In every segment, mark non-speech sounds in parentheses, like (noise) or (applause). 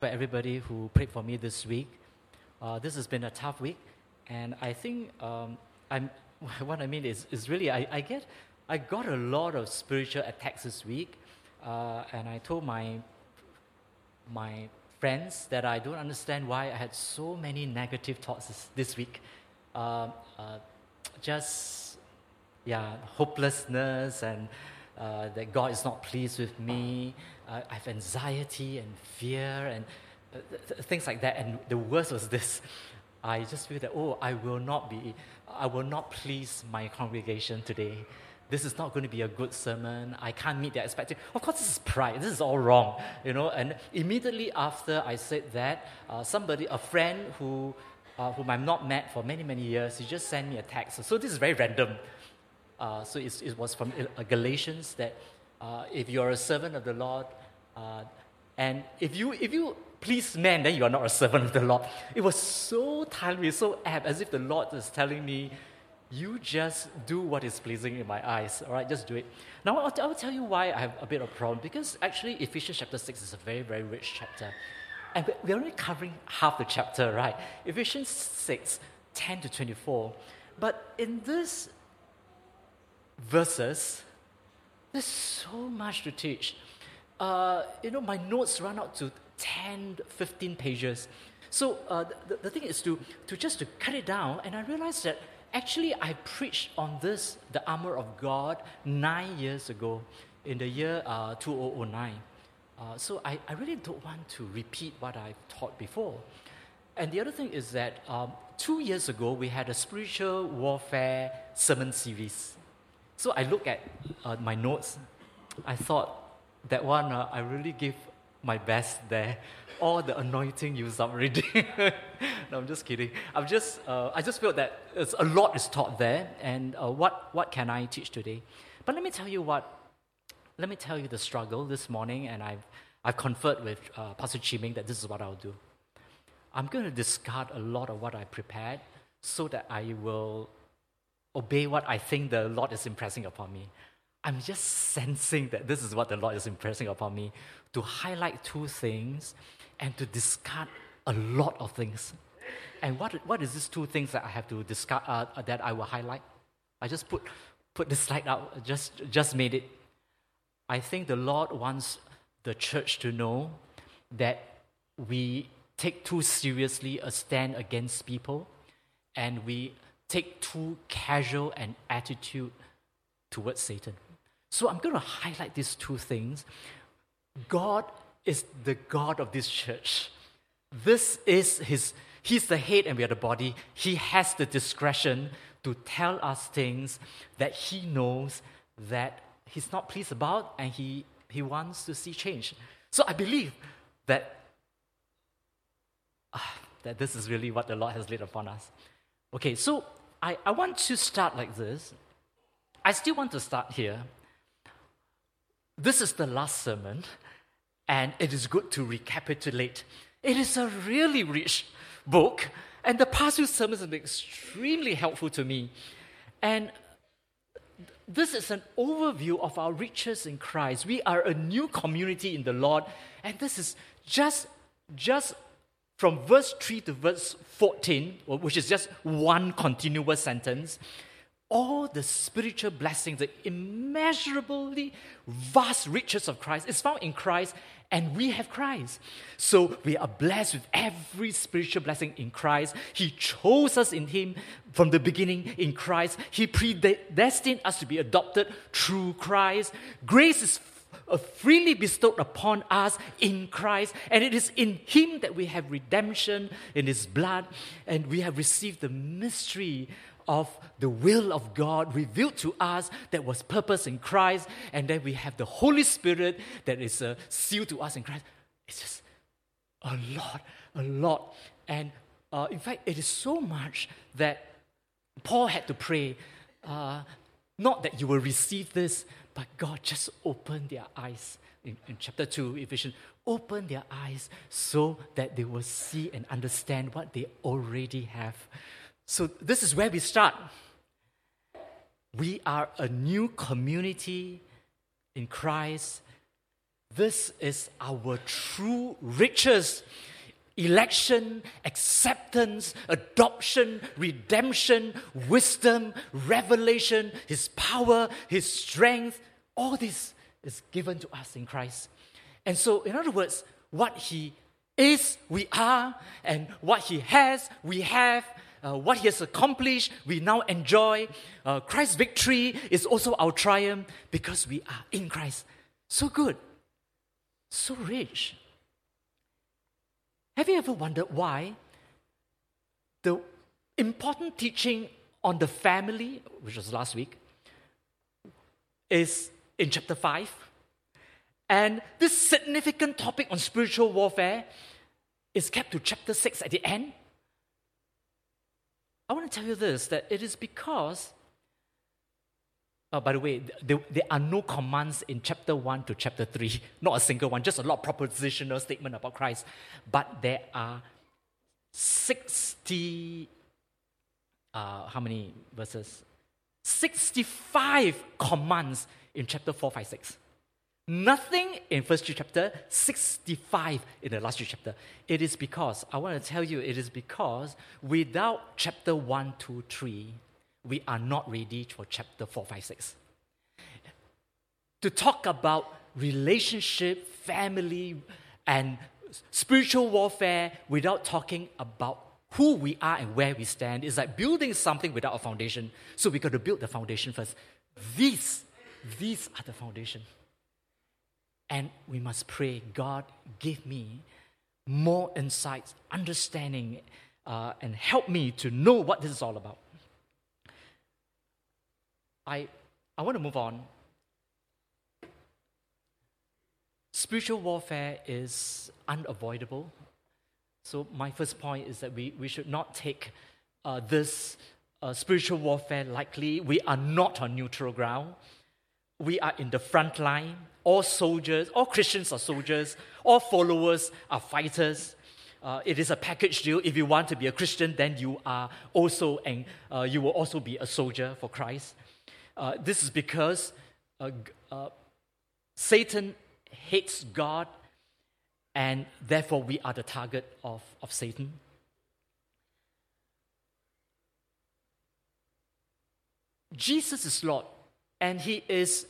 for everybody who prayed for me this week. Uh, this has been a tough week, and I think um, I'm, (laughs) what I mean is, is really I, I, get I got a lot of spiritual attacks this week, uh, and I told my my friends that I don't understand why I had so many negative thoughts this, this week. Uh, uh just yeah, hopelessness and uh, that God is not pleased with me. Uh, I have anxiety and fear and uh, th- things like that. And the worst was this I just feel that, oh, I will not be, I will not please my congregation today. This is not going to be a good sermon. I can't meet their expectations. Of course, this is pride. This is all wrong, you know. And immediately after I said that, uh, somebody, a friend who, uh, whom I've not met for many, many years, he just sent me a text. So this is very random. Uh, so it was from uh, Galatians that uh, if you are a servant of the Lord, uh, and if you, if you please men, then you are not a servant of the Lord. It was so timely, so apt, as if the Lord is telling me, you just do what is pleasing in my eyes. All right, just do it. Now, I'll, I'll tell you why I have a bit of a problem. Because actually, Ephesians chapter 6 is a very, very rich chapter. And we're only covering half the chapter, right? Ephesians 6, 10 to 24. But in this verses, there's so much to teach. Uh, you know, my notes run out to 10, 15 pages. So uh, the, the thing is to, to just to cut it down, and I realized that actually I preached on this, the armor of God, nine years ago in the year uh, 2009. Uh, so I, I really don't want to repeat what I've taught before. And the other thing is that um, two years ago, we had a spiritual warfare sermon series. So I look at uh, my notes. I thought that one, uh, I really give my best there. (laughs) All the anointing up already. (laughs) no, I'm just kidding. I'm just, uh, I just felt that a lot is taught there, and uh, what, what can I teach today? But let me tell you what, let me tell you the struggle this morning, and I've, I've conferred with uh, Pastor Chiming that this is what I'll do. I'm going to discard a lot of what I prepared so that I will obey what I think the Lord is impressing upon me. I'm just sensing that this is what the Lord is impressing upon me to highlight two things and to discard a lot of things. And what, what is these two things that I have to discard, uh, that I will highlight? I just put, put the slide out, just, just made it. I think the Lord wants the church to know that we take too seriously a stand against people and we take too casual an attitude towards Satan. So I'm going to highlight these two things. God is the God of this church. This is his, he's the head and we are the body. He has the discretion to tell us things that he knows that he's not pleased about and he, he wants to see change. So I believe that, uh, that this is really what the Lord has laid upon us. Okay, so I, I want to start like this. I still want to start here. This is the last sermon, and it is good to recapitulate. It is a really rich book, and the past few sermons have been extremely helpful to me. And this is an overview of our riches in Christ. We are a new community in the Lord, and this is just, just from verse 3 to verse 14, which is just one continuous sentence, all the spiritual blessings, the immeasurably vast riches of Christ is found in Christ, and we have Christ. So we are blessed with every spiritual blessing in Christ. He chose us in Him from the beginning in Christ. He predestined us to be adopted through Christ. Grace is freely bestowed upon us in Christ. And it is in Him that we have redemption in His blood, and we have received the mystery of the will of God revealed to us that was purpose in Christ, and then we have the Holy Spirit that is a seal to us in Christ. It's just a lot, a lot. And uh, in fact, it is so much that Paul had to pray, uh, not that you will receive this, but God just opened their eyes. In, in chapter 2, Ephesians, open their eyes so that they will see and understand what they already have. So, this is where we start. We are a new community in Christ. This is our true riches election, acceptance, adoption, redemption, wisdom, revelation, His power, His strength. All this is given to us in Christ. And so, in other words, what He is, we are, and what He has, we have. Uh, what he has accomplished, we now enjoy. Uh, Christ's victory is also our triumph because we are in Christ. So good, so rich. Have you ever wondered why the important teaching on the family, which was last week, is in chapter 5? And this significant topic on spiritual warfare is kept to chapter 6 at the end? I want to tell you this that it is because Oh, by the way, there, there, are no commands in chapter 1 to chapter 3, (laughs) not a single one, just a lot of propositional statement about Christ. But there are 60, uh, how many verses? 65 commands in chapter 4, 5, 6. Nothing in first chapter, 65 in the last chapter. It is because, I want to tell you, it is because without chapter 1, 2, 3, we are not ready for chapter 4, 5, 6. To talk about relationship, family, and spiritual warfare without talking about who we are and where we stand is like building something without a foundation. So we got to build the foundation first. These, these are the foundation. And we must pray, God, give me more insights, understanding, uh, and help me to know what this is all about. I, I want to move on. Spiritual warfare is unavoidable. So, my first point is that we, we should not take uh, this uh, spiritual warfare lightly. We are not on neutral ground. We are in the front line. All soldiers, all Christians are soldiers, all followers are fighters. Uh, it is a package deal. If you want to be a Christian, then you are also, and uh, you will also be a soldier for Christ. Uh, this is because uh, uh, Satan hates God, and therefore we are the target of, of Satan. Jesus is Lord, and he is,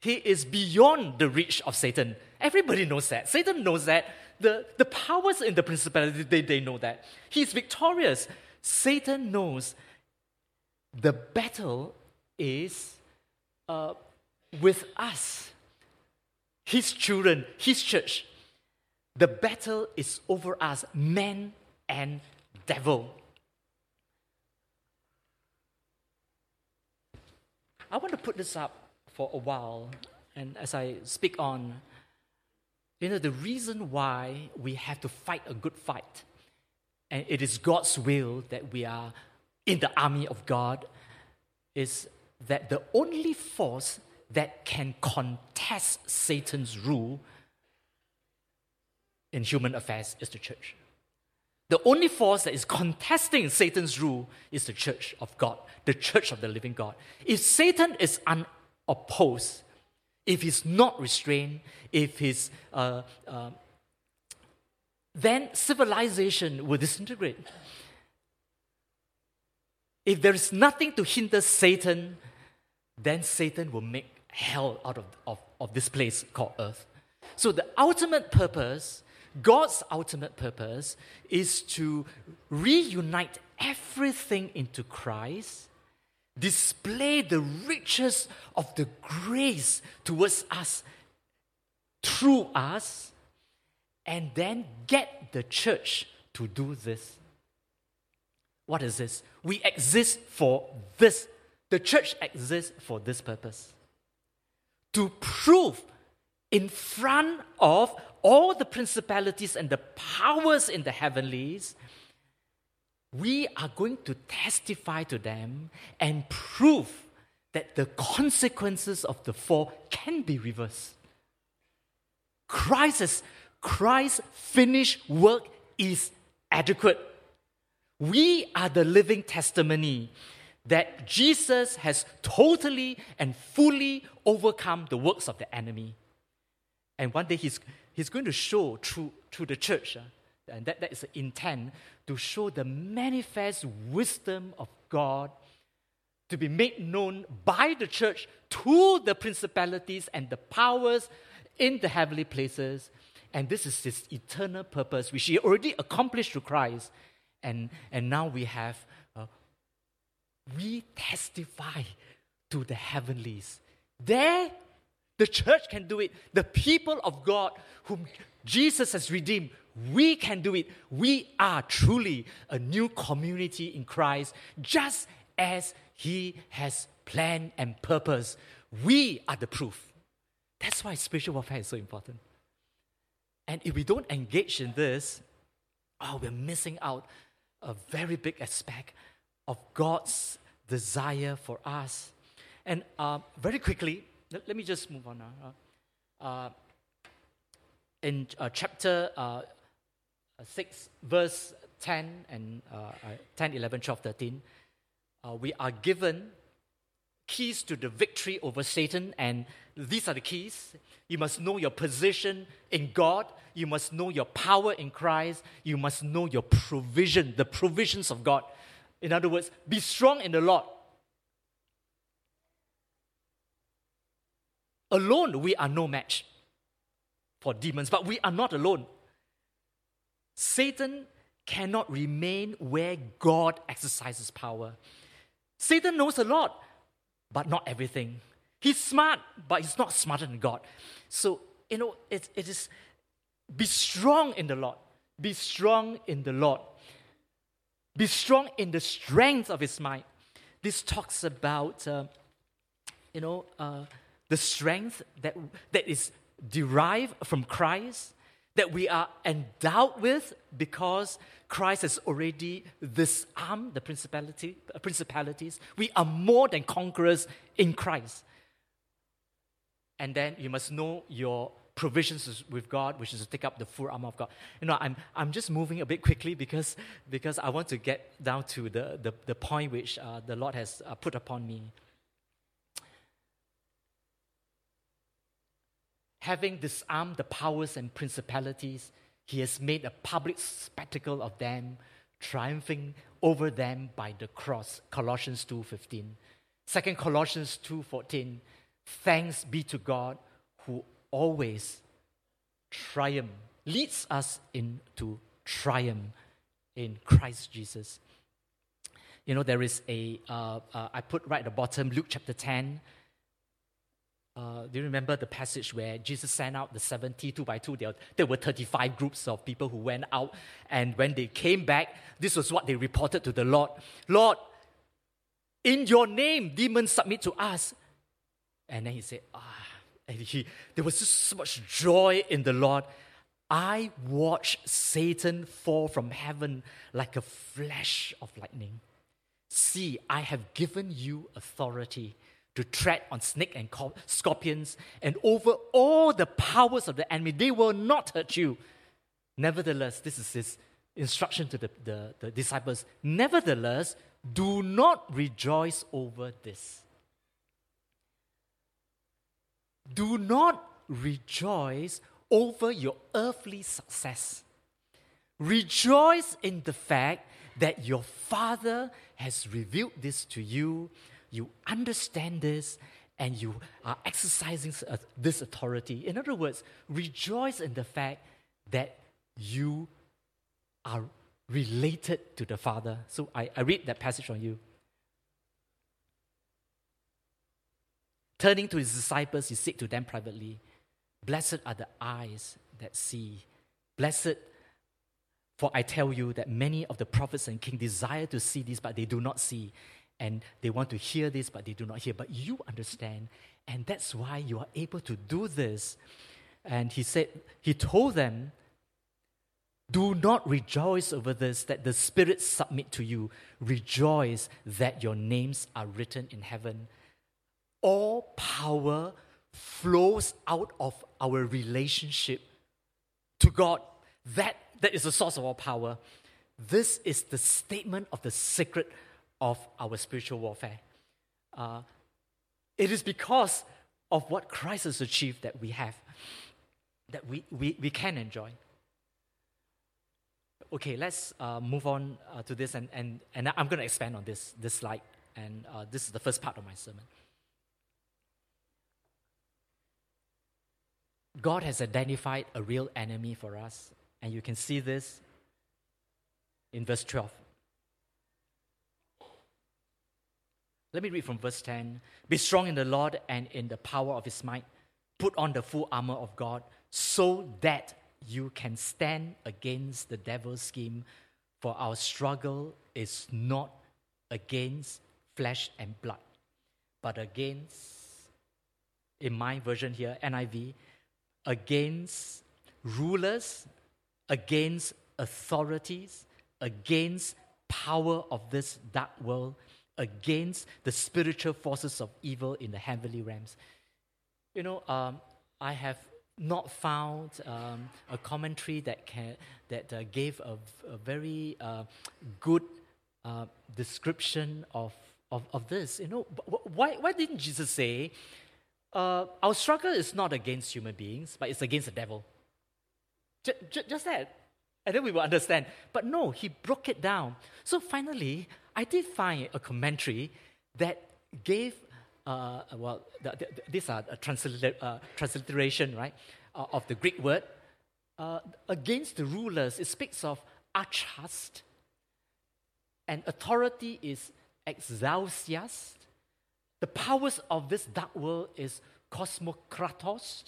he is beyond the reach of Satan. Everybody knows that. Satan knows that. The, the powers in the principality, they, they know that. He's victorious. Satan knows the battle is uh, with us, his children, his church. The battle is over us, man and devil. I want to put this up for a while, and as I speak on, you know, the reason why we have to fight a good fight, and it is God's will that we are in the army of God, is that the only force that can contest Satan's rule in human affairs is the church. The only force that is contesting Satan's rule is the church of God, the church of the living God. If Satan is unopposed, if he's not restrained, if he's, uh, uh, then civilization will disintegrate. If there is nothing to hinder Satan, then Satan will make hell out of, of, of this place called earth. So, the ultimate purpose, God's ultimate purpose, is to reunite everything into Christ, display the riches of the grace towards us through us, and then get the church to do this. What is this? We exist for this. The church exists for this purpose to prove in front of all the principalities and the powers in the heavenlies, we are going to testify to them and prove that the consequences of the fall can be reversed. Christ's, Christ's finished work is adequate. We are the living testimony that Jesus has totally and fully overcome the works of the enemy. And one day he's, he's going to show through, through the church, uh, and that, that is the intent, to show the manifest wisdom of God to be made known by the church to the principalities and the powers in the heavenly places. And this is his eternal purpose, which he already accomplished through Christ. And, and now we have, uh, we testify to the heavenlies. There, the church can do it. The people of God, whom Jesus has redeemed, we can do it. We are truly a new community in Christ, just as He has planned and purpose. We are the proof. That's why spiritual warfare is so important. And if we don't engage in this, oh, we're missing out a very big aspect of God's desire for us. And uh, very quickly, let, let, me just move on now. Uh, in uh, chapter uh, 6, verse 10 and uh, uh, 10, 11, 12, 13, we are given keys to the victory over Satan, and these are the keys. You must know your position in God. You must know your power in Christ. You must know your provision, the provisions of God. In other words, be strong in the Lord. Alone, we are no match for demons, but we are not alone. Satan cannot remain where God exercises power. Satan knows a lot, but not everything. He's smart, but he's not smarter than God. So, you know, it, it is be strong in the Lord. Be strong in the Lord. Be strong in the strength of his might. This talks about, uh, you know, uh, the strength that, that is derived from Christ, that we are endowed with because Christ has already disarmed the principality, uh, principalities. We are more than conquerors in Christ. And then you must know your provisions with God, which is to take up the full armor of God. You know, I'm, I'm just moving a bit quickly because, because I want to get down to the, the, the point which uh, the Lord has uh, put upon me. Having disarmed the powers and principalities, he has made a public spectacle of them, triumphing over them by the cross. Colossians 2:15. Second Colossians 2:14. Thanks be to God who always triumph, leads us into triumph in Christ Jesus. You know, there is a. Uh, uh, I put right at the bottom, Luke chapter 10. Uh, do you remember the passage where Jesus sent out the 70 two by two? There, there were 35 groups of people who went out, and when they came back, this was what they reported to the Lord Lord, in your name, demons submit to us. And then he said, Ah, and he, there was just so much joy in the Lord. I watched Satan fall from heaven like a flash of lightning. See, I have given you authority to tread on snake and scorpions and over all the powers of the enemy. They will not hurt you. Nevertheless, this is his instruction to the, the, the disciples. Nevertheless, do not rejoice over this do not rejoice over your earthly success. Rejoice in the fact that your Father has revealed this to you, you understand this, and you are exercising uh, this authority. In other words, rejoice in the fact that you are related to the Father. So I, I read that passage on you. Turning to his disciples, he said to them privately, Blessed are the eyes that see. Blessed, for I tell you that many of the prophets and kings desire to see this, but they do not see. And they want to hear this, but they do not hear. But you understand, and that's why you are able to do this. And he said, he told them, do not rejoice over this, that the spirits submit to you. Rejoice that your names are written in heaven all power flows out of our relationship to God. That, that is the source of all power. This is the statement of the secret of our spiritual warfare. Uh, it is because of what Christ has achieved that we have. that we, we, we can enjoy. Okay, let's uh, move on uh, to this, and, and, and I'm going to expand on this, this slide, and uh, this is the first part of my sermon. God has identified a real enemy for us, and you can see this in verse 12. Let me read from verse 10. Be strong in the Lord and in the power of his might. Put on the full armor of God so that you can stand against the devil's scheme. For our struggle is not against flesh and blood, but against, in my version here, NIV, against rulers, against authorities, against power of this dark world against the spiritual forces of evil in the heavenly realms. You know, um, I have not found um, a commentary that can that uh, gave a, a very uh, good uh, description of, of, of this. You know, why why didn't Jesus say, uh, "Our struggle is not against human beings, but it's against the devil"? J- j- just that, and then we will understand. But no, he broke it down. So finally, I did find a commentary that gave, uh, well, the, the, these are a uh, transliteration, right, uh, of the Greek word. Uh, against the rulers, it speaks of archast, and authority is exousias. The powers of this dark world is cosmokratos,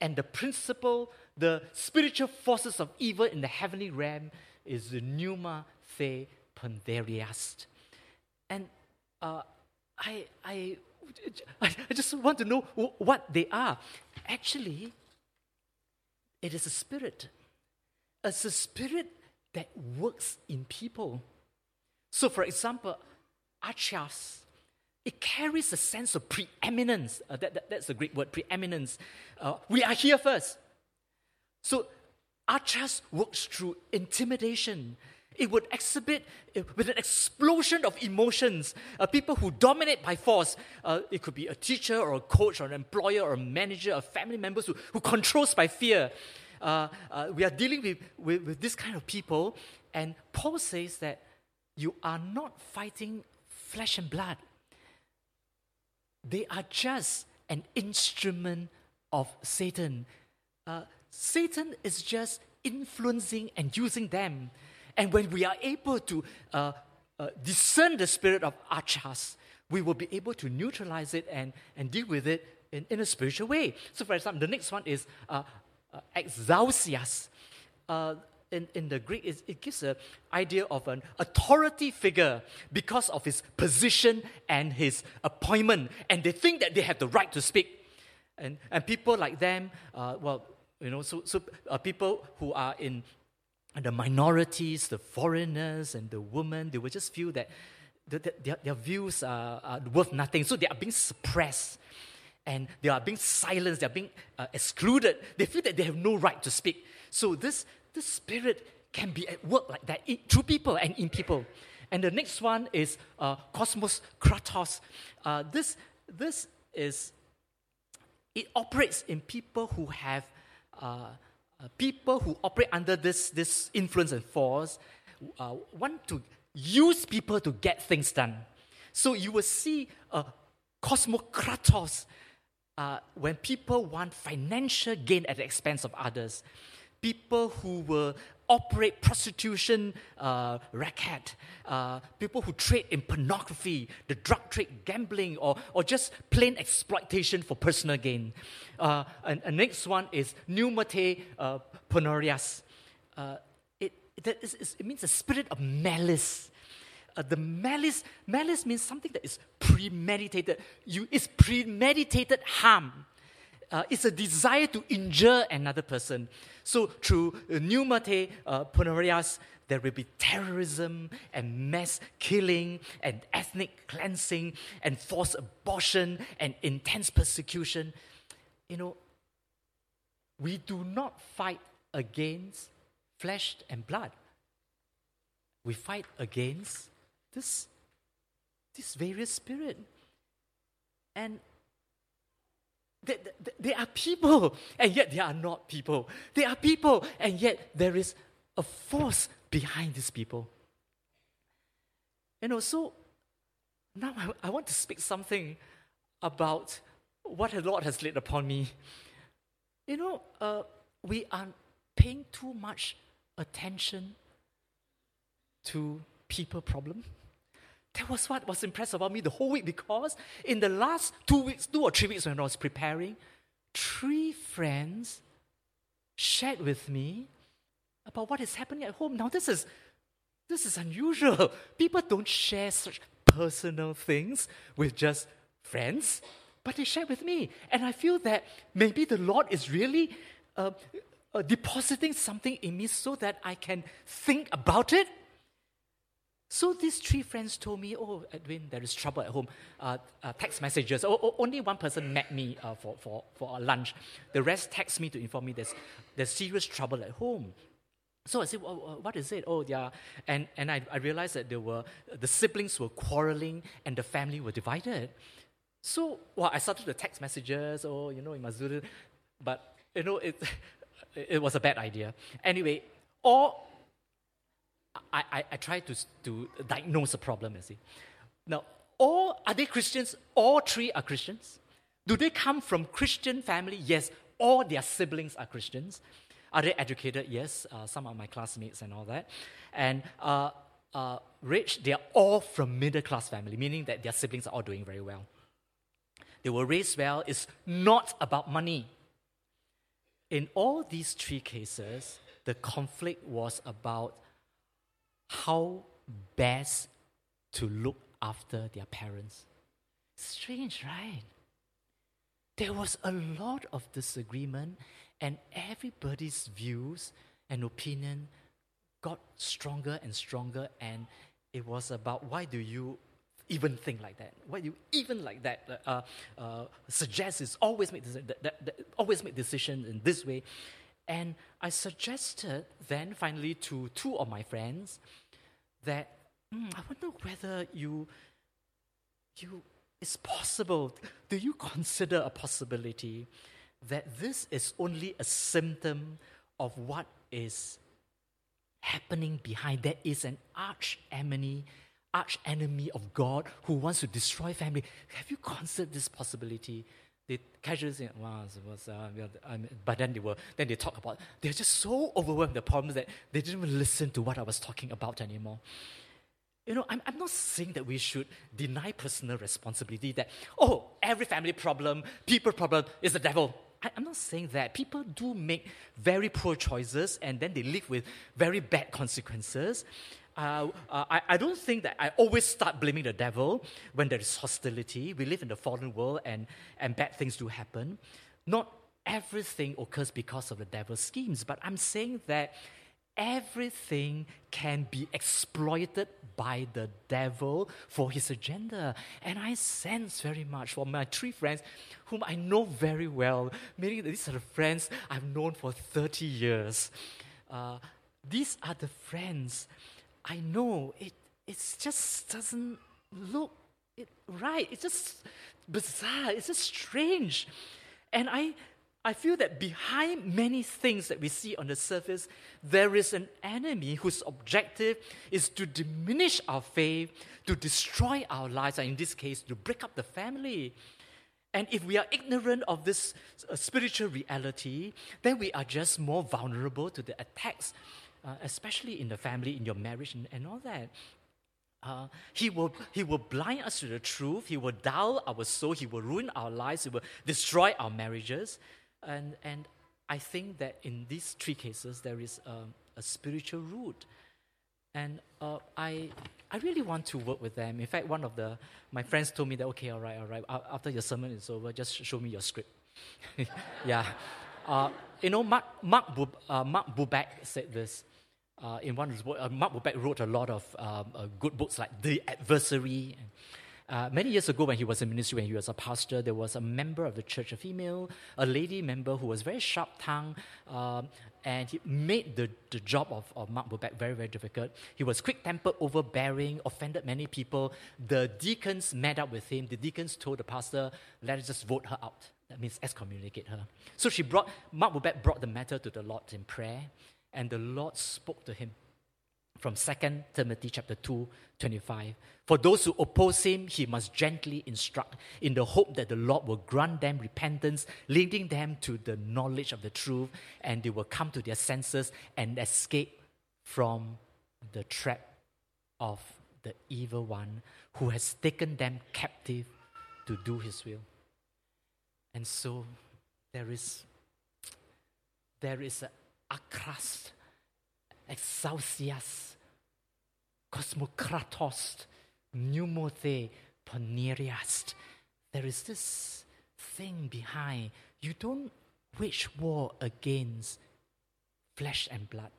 and the principle, the spiritual forces of evil in the heavenly realm is the pneuma the Panderiast. And uh, I, I, I just want to know what they are. Actually, it is a spirit. It's a spirit that works in people. So, for example, archias, it carries a sense of preeminence. Uh, that, that, that's a Greek word, preeminence. Uh, we are here first. So, archias works through intimidation, it would exhibit uh, with an explosion of emotions. Uh, people who dominate by force. Uh, it could be a teacher or a coach or an employer or a manager or family members who, who controls by fear. Uh, uh, we are dealing with, with, with this kind of people. And Paul says that you are not fighting flesh and blood. They are just an instrument of Satan. Uh, Satan is just influencing and using them. And when we are able to uh, uh, discern the spirit of Archas, we will be able to neutralize it and, and deal with it in, in a spiritual way. So, for example, the next one is uh, uh, exousias. Uh, in, in the Greek, it, it gives an idea of an authority figure because of his position and his appointment. And they think that they have the right to speak. And, and people like them, uh, well, you know, so, so uh, people who are in the minorities, the foreigners, and the women, they will just feel that the, the, their, their views are, are, worth nothing. So they are being suppressed and they are being silenced, they are being uh, excluded. They feel that they have no right to speak. So this, this spirit can be at work like that through people and in people. And the next one is uh, Cosmos Kratos. Uh, this, this is, it operates in people who have uh, uh, people who operate under this, this influence and force uh, want to use people to get things done. So you will see a cosmokratos uh, when people want financial gain at the expense of others. People who will operate prostitution uh, racket, uh, people who trade in pornography, the drug trade, gambling, or, or just plain exploitation for personal gain. Uh, and, and next one is pneumate uh. Uh, it, that is, it means a spirit of malice. Uh, the malice, malice means something that is premeditated. You, it's premeditated harm uh, it's a desire to injure another person. So through uh, pneumate uh, ponorias, there will be terrorism and mass killing and ethnic cleansing and forced abortion and intense persecution. You know, we do not fight against flesh and blood. We fight against this, this various spirit. And they, they, they are people, and yet they are not people. They are people, and yet there is a force behind these people. You know, so now I, I want to speak something about what the Lord has laid upon me. You know, uh, we are paying too much attention to people problem. That was what was impressed about me the whole week because in the last two weeks, two or three weeks when I was preparing, three friends shared with me about what is happening at home. Now this is this is unusual. (laughs) People don't share such personal things with just friends, but they share with me. And I feel that maybe the Lord is really uh, uh, depositing something in me so that I can think about it. So these three friends told me, "Oh, Edwin, there is trouble at home." Uh, uh text messages. Oh, oh, only one person met me uh, for for for lunch. The rest text me to inform me there's there's serious trouble at home. So I said, well, what is it? Oh, yeah. And, and I, I realized that there were, the siblings were quarreling and the family were divided. So, well, I started the text messages, oh, you know, in Mazuru, but, you know, it, (laughs) it was a bad idea. Anyway, or I, I, I tried to, to diagnose the problem, you see. Now, all, are they Christians? All three are Christians. Do they come from Christian family? Yes, all their siblings are Christians. Are they educated? Yes, uh, some of my classmates and all that. And uh, uh, rich, they are all from middle class family, meaning that their siblings are all doing very well. They were raised well. It's not about money. In all these three cases, the conflict was about how best to look after their parents. Strange, right? There was a lot of disagreement and everybody's views and opinion got stronger and stronger and it was about why do you even think like that why do you even like that uh, uh, suggest is always make that, that, that, always make decisions in this way and i suggested then finally to two of my friends that mm, i wonder whether you you it's possible do you consider a possibility that this is only a symptom of what is happening behind. There is an arch enemy, arch enemy of God who wants to destroy family. Have you considered this possibility? They casually say, "Wow, was," uh, but then they were then they talk about they're just so overwhelmed with the problems that they didn't even listen to what I was talking about anymore. You know, I'm, I'm not saying that we should deny personal responsibility, that, oh, every family problem, people problem is the devil. I, am not saying that. People do make very poor choices and then they live with very bad consequences. Uh, uh, I, don't think that I always start blaming the devil when there is hostility. We live in the fallen world and, and bad things do happen. Not everything occurs because of the devil's schemes, but I'm saying that everything can be exploited by the devil for his agenda. And I sense very much for my three friends, whom I know very well, meaning these are the friends I've known for 30 years. Uh, these are the friends I know. It, it just doesn't look it, right. It's just bizarre. It's just strange. And I, I feel that behind many things that we see on the surface, there is an enemy whose objective is to diminish our faith, to destroy our lives, and in this case, to break up the family. And if we are ignorant of this uh, spiritual reality, then we are just more vulnerable to the attacks, uh, especially in the family, in your marriage, and, and all that. Uh, he, will, he will blind us to the truth. He will dull our soul. He will ruin our lives. He will destroy our marriages. And, and I think that in these three cases, there is a, a spiritual root. And uh, I, I really want to work with them. In fact, one of the, my friends told me that, okay, all right, all right, after your sermon is over, just show me your script. (laughs) yeah. Uh, you know, Mark, Mark, Bu, uh, Mark Bubeck said this. Uh, in one uh, Mark Bubeck wrote a lot of um, uh, good books like The Adversary. Uh, many years ago, when he was in ministry, when he was a pastor, there was a member of the church, a female, a lady member who was very sharp tongued, um, and he made the, the job of, of Mark Bubeck very, very difficult. He was quick tempered, overbearing, offended many people. The deacons met up with him. The deacons told the pastor, let us just vote her out. That means excommunicate her. So she brought, Mark Bubeck brought the matter to the Lord in prayer, and the Lord spoke to him from 2 Timothy chapter 2, 25. For those who oppose him, he must gently instruct in the hope that the Lord will grant them repentance, leading them to the knowledge of the truth, and they will come to their senses and escape from the trap of the evil one who has taken them captive to do his will. And so there is there is a akras, exousias, cosmokratos, pneumothe, poneriast. There is this thing behind. You don't wage war against flesh and blood.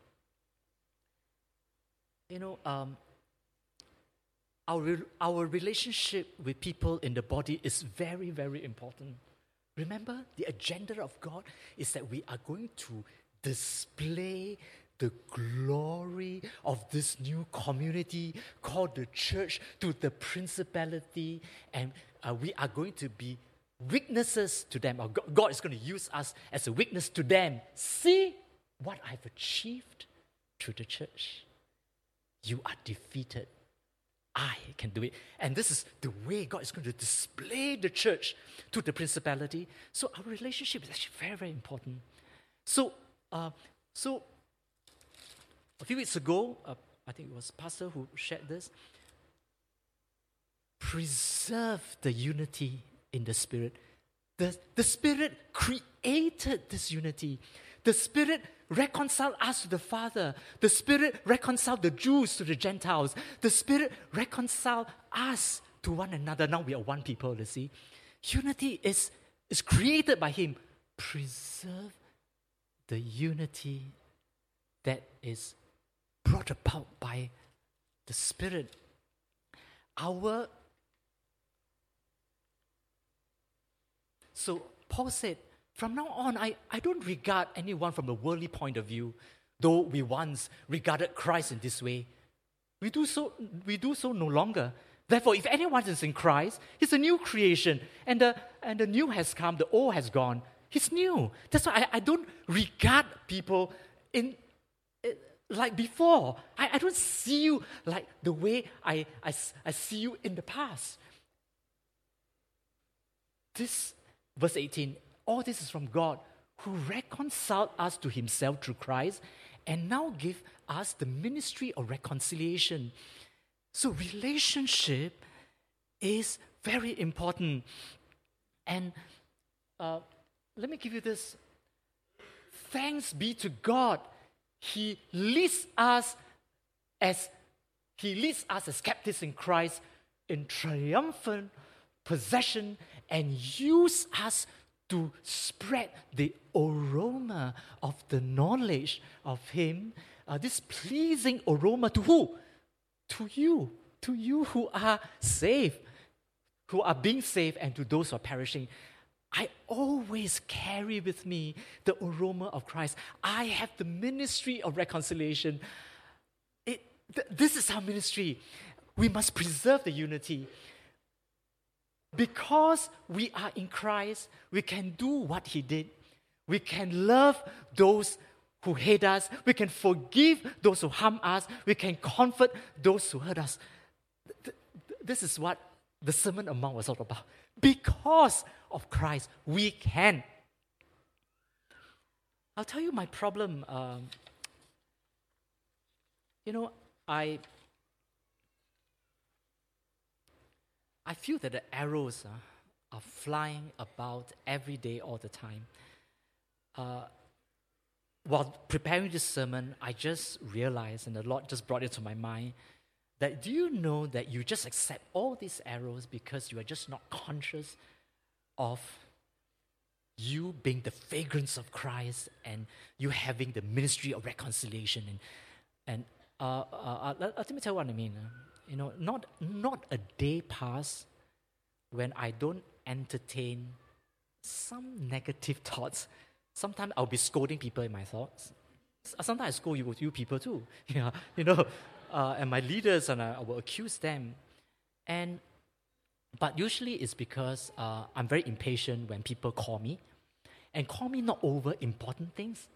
You know, um, our, our relationship with people in the body is very, very important. Remember, the agenda of God is that we are going to display the glory of this new community called the church to the principality, and uh, we are going to be witnesses to them. Or God is going to use us as a witness to them. See what I've achieved through the church. You are defeated I can do it. And this is the way God is going to display the church to the principality. So our relationship is actually very, very important. So, uh, so a few weeks ago, uh, I think it was Pastor who shared this. Preserve the unity in the Spirit. The, the Spirit created this unity. The Spirit reconciled us to the Father. The Spirit reconciled the Jews to the Gentiles. The Spirit reconciled us to one another. Now we are one people, you see. Unity is, is created by Him. Preserve the unity that is brought about by the Spirit. Our so Paul said, from now on, I, I don't regard anyone from a worldly point of view, though we once regarded Christ in this way. We do so, we do so no longer. Therefore, if anyone is in Christ, he's a new creation, and the, and the new has come, the old has gone. He's new. That's why I, I don't regard people in, in like before. I, I don't see you like the way I, I, I see you in the past. This, verse 18, all this is from God who reconciled us to himself through Christ and now give us the ministry of reconciliation. So relationship is very important. And uh, let me give you this. Thanks be to God. He leads us as he leads us as captives in Christ in triumphant possession and use us to spread the aroma of the knowledge of Him, uh, this pleasing aroma to who? To you, to you who are saved, who are being saved, and to those who are perishing. Always carry with me the aroma of Christ. I have the ministry of reconciliation. It, th- this is our ministry. We must preserve the unity. Because we are in Christ, we can do what He did. We can love those who hate us. We can forgive those who harm us. We can comfort those who hurt us. This is what the Sermon on Mount was all about. Because of Christ, we can. I'll tell you my problem. Um, you know, I I feel that the arrows uh, are flying about every day, all the time. Uh, while preparing this sermon, I just realized, and the Lord just brought it to my mind, that do you know that you just accept all these arrows because you are just not conscious of you being the fragrance of Christ and you having the ministry of reconciliation and and uh, uh, uh let, let, me tell you what I mean. You know, not, not a day pass when I don't entertain some negative thoughts. Sometimes I'll be scolding people in my thoughts. Sometimes I scold you, you people too. (laughs) Yeah, you know, uh, and my leaders, and I, I will accuse them. And but usually it's because uh, I'm very impatient when people call me and call me not over important things.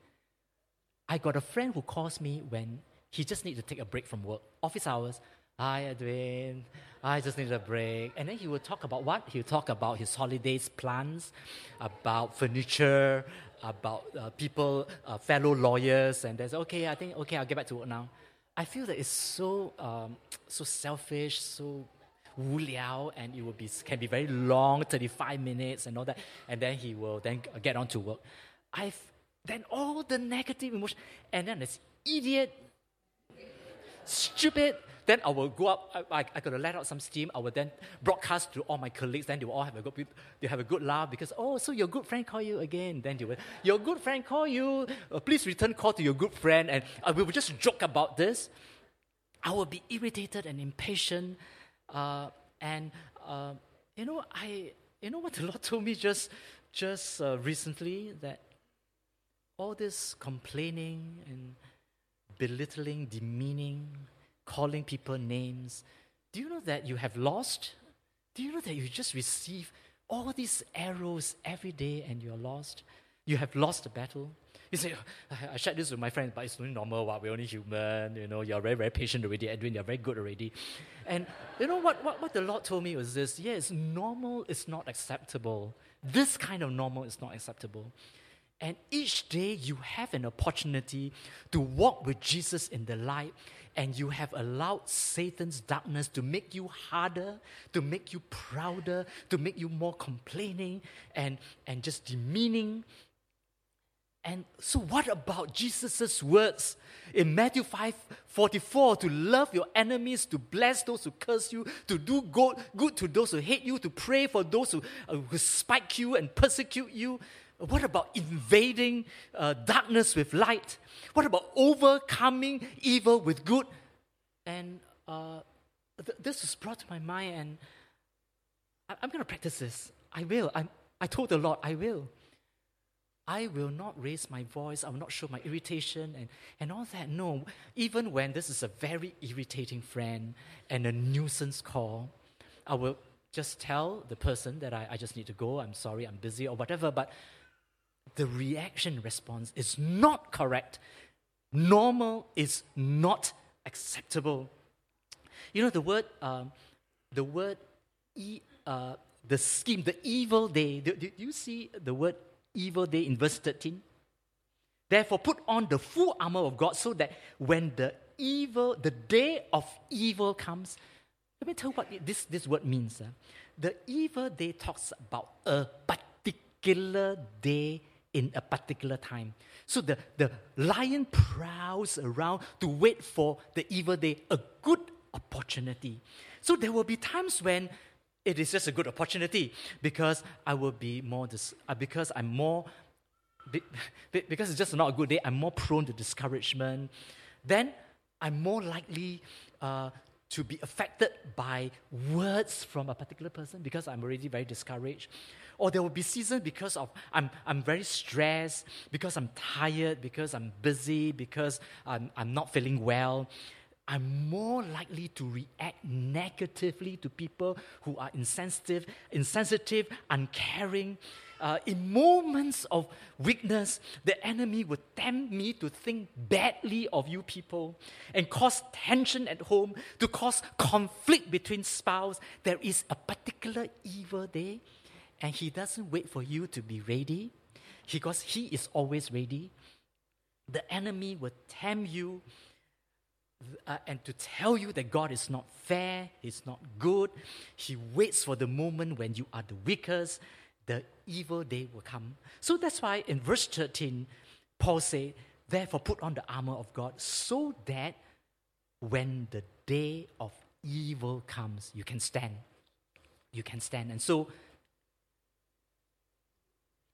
I got a friend who calls me when he just needs to take a break from work, office hours. Hi, Edwin. I just need a break. And then he will talk about what? He'll talk about his holidays plans, about furniture, about uh, people, uh, fellow lawyers. And there's, okay, I think, okay, I'll get back to work now. I feel that it's so, um, so selfish, so wu liao, and it will be, can be very long, 35 minutes and all that. And then he will then get on to work. I've, then all the negative emotion, and then this idiot, stupid, then I will go up, I, I, I to let out some steam. I will then broadcast to all my colleagues. Then they will all have a good, they have a good laugh because, oh, so your good friend call you again. Then they will, your good friend call you. Uh, please return call to your good friend. And uh, we will just joke about this. I will be irritated and impatient. Uh, and, uh, you know, I, you know what the (laughs) Lord told me just, just uh, recently that all this complaining and belittling, demeaning, calling people names. Do you know that you have lost? Do you know that you just receive all these arrows every day and you're lost? You have lost the battle. You say, I shared this with my friends, but it's only normal. What? We're only human. You know, you're very, very patient already, Edwin. You're very good already. And you know what, what, what the Lord told me was this yes, normal is not acceptable. This kind of normal is not acceptable. And each day you have an opportunity to walk with Jesus in the light and you have allowed Satan's darkness to make you harder, to make you prouder, to make you more complaining and, and just demeaning. And so, what about Jesus' words in Matthew 5 44 to love your enemies, to bless those who curse you, to do good, good to those who hate you, to pray for those who, uh, who spike you and persecute you? What about invading uh, darkness with light? What about overcoming evil with good? And uh, th- this was brought to my mind, and I- am going to practice this. I will. I'm, I told the Lord, I will. I will not raise my voice. I will not show my irritation and, and all that. No, even when this is a very irritating friend and a nuisance call, I will just tell the person that I, I just need to go. I'm sorry, I'm busy, or whatever. But the reaction response is not correct. Normal is not acceptable. You know the word, um, the word, e, uh, the scheme, the evil day. Do, do you see the word evil day in verse thirteen? Therefore, put on the full armor of God, so that when the evil, the day of evil comes, let me tell you what this, this word means. Uh. The evil day talks about a particular day in a particular time. So the, the lion prowls around to wait for the evil day, a good opportunity. So there will be times when it is just a good opportunity because I will be more, dis- uh, because I'm more, (laughs) because it's just not a good day, I'm more prone to discouragement. Then I'm more likely uh, to be affected by words from a particular person because I'm already very discouraged. Or there will be seasons because of I'm, I'm very stressed, because I'm tired, because I'm busy, because I'm, I'm not feeling well. I'm more likely to react negatively to people who are insensitive, insensitive, uncaring. Uh, in moments of weakness, the enemy would tempt me to think badly of you people and cause tension at home, to cause conflict between spouse. There is a particular evil day and he doesn't wait for you to be ready because he is always ready. The enemy will tempt you uh, and to tell you that God is not fair, He's not good. He waits for the moment when you are the weakest, the evil day will come. So that's why in verse 13, Paul said, Therefore, put on the armor of God so that when the day of evil comes, you can stand. You can stand. And so,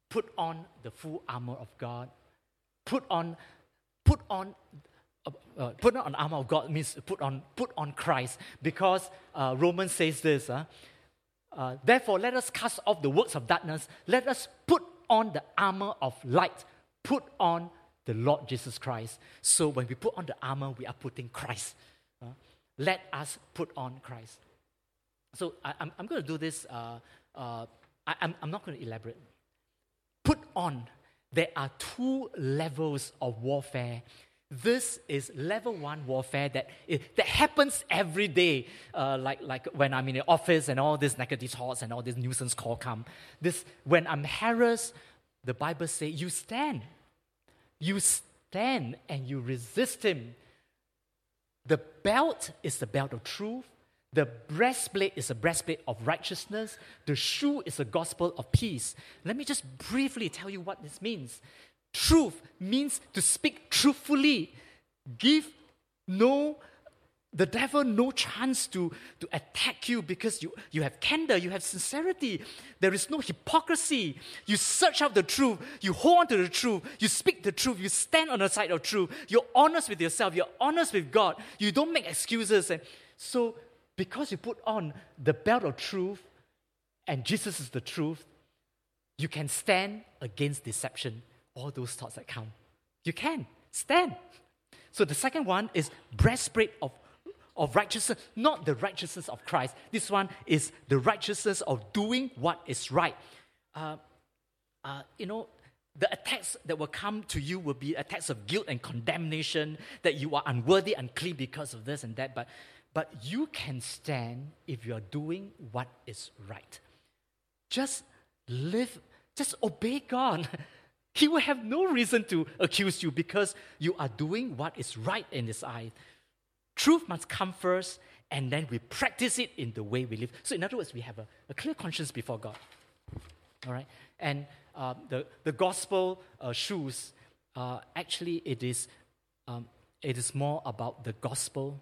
put on the full armor of God. Put on, put on, uh, put on armor of God means put on, put on Christ because uh, Romans says this. Uh, uh, Therefore, let us cast off the works of darkness. Let us put on the armor of light. Put on the Lord Jesus Christ. So when we put on the armor, we are putting Christ. Uh, let us put on Christ. So I, am going to do this. Uh, uh, I, I'm, I'm not going to elaborate. Put on. There are two levels of warfare. This is level one warfare that, that happens every day, uh, like, like when I'm in the office and all these negative thoughts and all this nuisance call come. This, when I'm harassed, the Bible says you stand. You stand and you resist him. The belt is the belt of truth. The breastplate is a breastplate of righteousness. The shoe is a gospel of peace. Let me just briefly tell you what this means. Truth means to speak truthfully. Give no the devil no chance to, to attack you because you, you have candor, you have sincerity. There is no hypocrisy. You search out the truth, you hold on to the truth, you speak the truth, you stand on the side of truth. You're honest with yourself, you're honest with God. You don't make excuses. And so, because you put on the belt of truth and Jesus is the truth, you can stand against deception, all those thoughts that come. You can stand. So the second one is breastplate of of righteousness, not the righteousness of Christ. This one is the righteousness of doing what is right. Uh, uh, you know, the attacks that will come to you will be attacks of guilt and condemnation, that you are unworthy, unclean because of this and that. But, but you can stand if you are doing what is right. Just live, just obey God. (laughs) He will have no reason to accuse you because you are doing what is right in His eyes. Truth must come first, and then we practice it in the way we live. So, in other words, we have a, a clear conscience before God. All right? And uh, the, the gospel uh, shoes, uh, actually, it is, um, it is more about the gospel,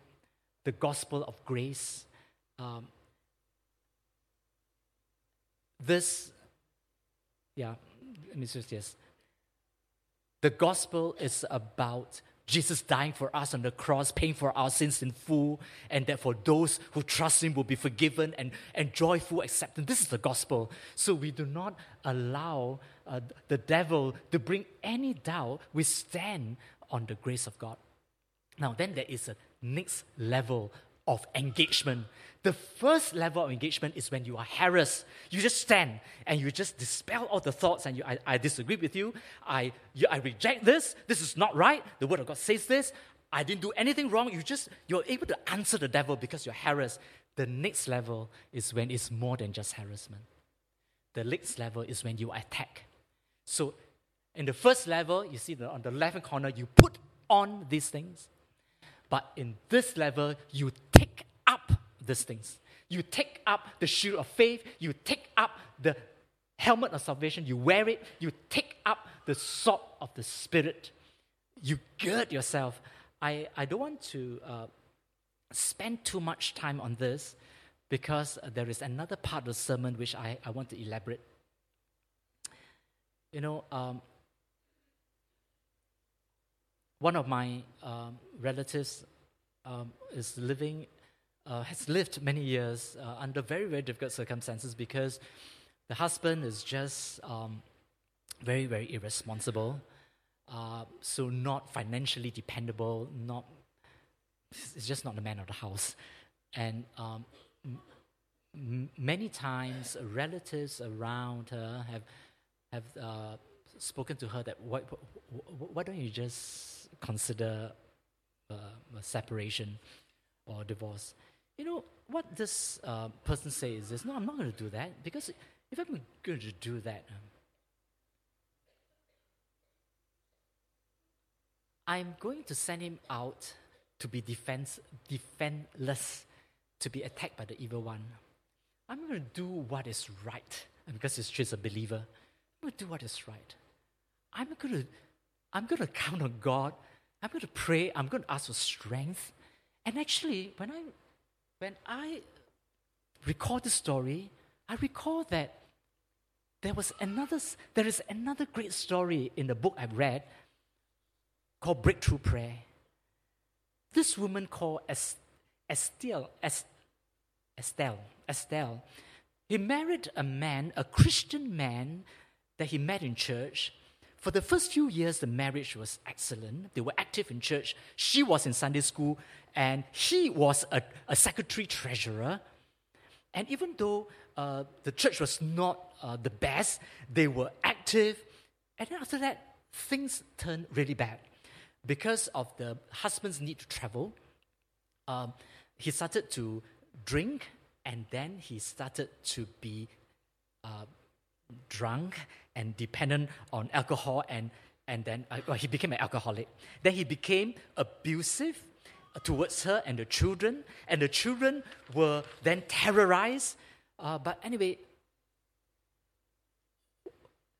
the gospel of grace. Um, this, yeah, let me just, yes. The gospel is about Jesus dying for us on the cross, paying for our sins in full, and that for those who trust Him will be forgiven and enjoy full acceptance. This is the gospel. So we do not allow uh, the devil to bring any doubt. We stand on the grace of God. Now, then there is a next level of engagement. The first level of engagement is when you are harassed. You just stand and you just dispel all the thoughts and you, I, I disagree with you. I, you. I reject this. This is not right. The Word of God says this. I didn't do anything wrong. You just, you're able to answer the devil because you're harassed. The next level is when it's more than just harassment. The next level is when you attack. So, in the first level, you see the, on the left hand corner, you put on these things. But in this level, you take these things. You take up the shield of faith, you take up the helmet of salvation, you wear it, you take up the sword of the Spirit. You gird yourself. I, I don't want to uh, spend too much time on this because there is another part of the sermon which I, I want to elaborate. You know, um, one of my um, relatives um, is living, uh, has lived many years uh, under very, very difficult circumstances because the husband is just um, very, very irresponsible. Uh, so not financially dependable, not it's just not the man of the house, and um, m- many times relatives around her have have uh, spoken to her that why, why don't you just consider uh, a separation or divorce. You know, what this uh, person says is this no, I'm not going to do that because if I'm going to do that, um, I'm going to send him out to be defense, defenseless, to be attacked by the evil one. I'm going to do what is right. And because she's a believer, I'm going to do what is right. I'm going to, I'm going to count on God I'm going to pray, I'm going to ask for strength. And actually, when I, when I recall the story, I recall that there was another, there is another great story in the book I've read called Breakthrough Prayer. This woman called Estelle, Estelle, Estelle, he married a man, a Christian man that he met in church, for the first few years, the marriage was excellent. They were active in church. She was in Sunday school, and he was a, a secretary treasurer. And even though uh, the church was not uh, the best, they were active. And then after that, things turned really bad. Because of the husband's need to travel, um, he started to drink and then he started to be uh, drunk and dependent on alcohol and, and then uh, well, he became an alcoholic. Then he became abusive towards her and the children, and the children were then terrorized. Uh, but anyway,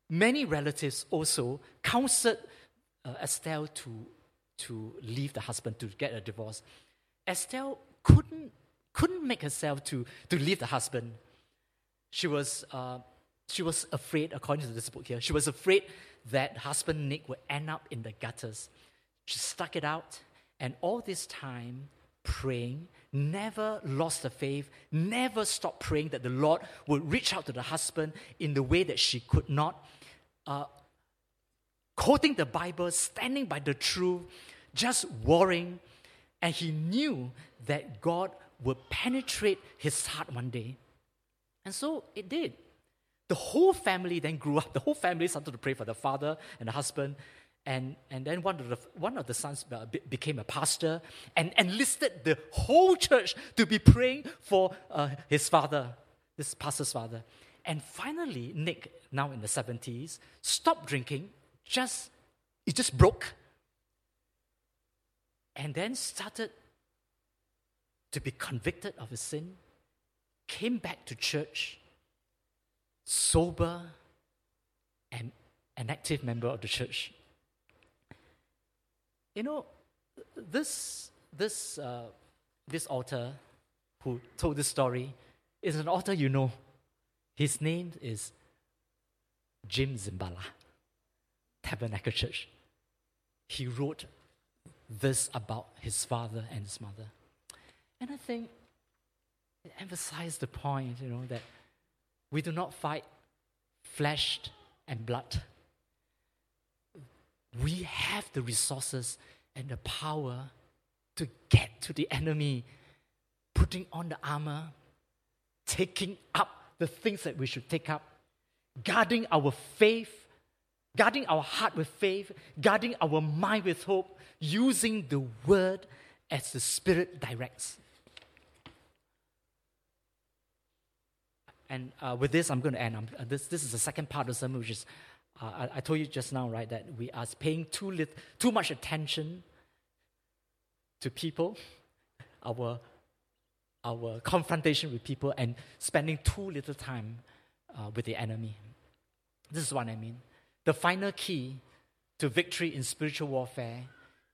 many relatives also counseled uh, Estelle to, to leave the husband, to get a divorce. Estelle couldn't, couldn't make herself to, to leave the husband. She was, uh, she was afraid, according to this book here, she was afraid that husband Nick would end up in the gutters. She stuck it out and all this time, praying, never lost the faith, never stopped praying that the Lord would reach out to the husband in the way that she could not. Uh, quoting the Bible, standing by the truth, just warring. And he knew that God would penetrate his heart one day. And so it did. The whole family then grew up. The whole family started to pray for the father and the husband. And, and then one of the, one of the sons uh, became a pastor and enlisted the whole church to be praying for uh, his father, this pastor's father. And finally, Nick, now in the 70s, stopped drinking, just, he just broke, and then started to be convicted of his sin, came back to church, sober, and an active member of the church. You know, this, this, uh, this author who told this story is an author you know. His name is Jim Cymbala, Tabernacle Church. He wrote this about his father and his mother. And I think it emphasized the point, you know, that we do not fight flesh and blood, we have the resources and the power to get to the enemy, putting on the armor, taking up the things that we should take up, guarding our faith, guarding our heart with faith, guarding our mind with hope, using the word as the Spirit directs. And uh, with this, I'm going to end. Uh, this, this is the second part of the sermon, which is I, I, told you just now, right, that we are paying too, too much attention to people, our, our confrontation with people, and spending too little time uh, with the enemy. This is what I mean. The final key to victory in spiritual warfare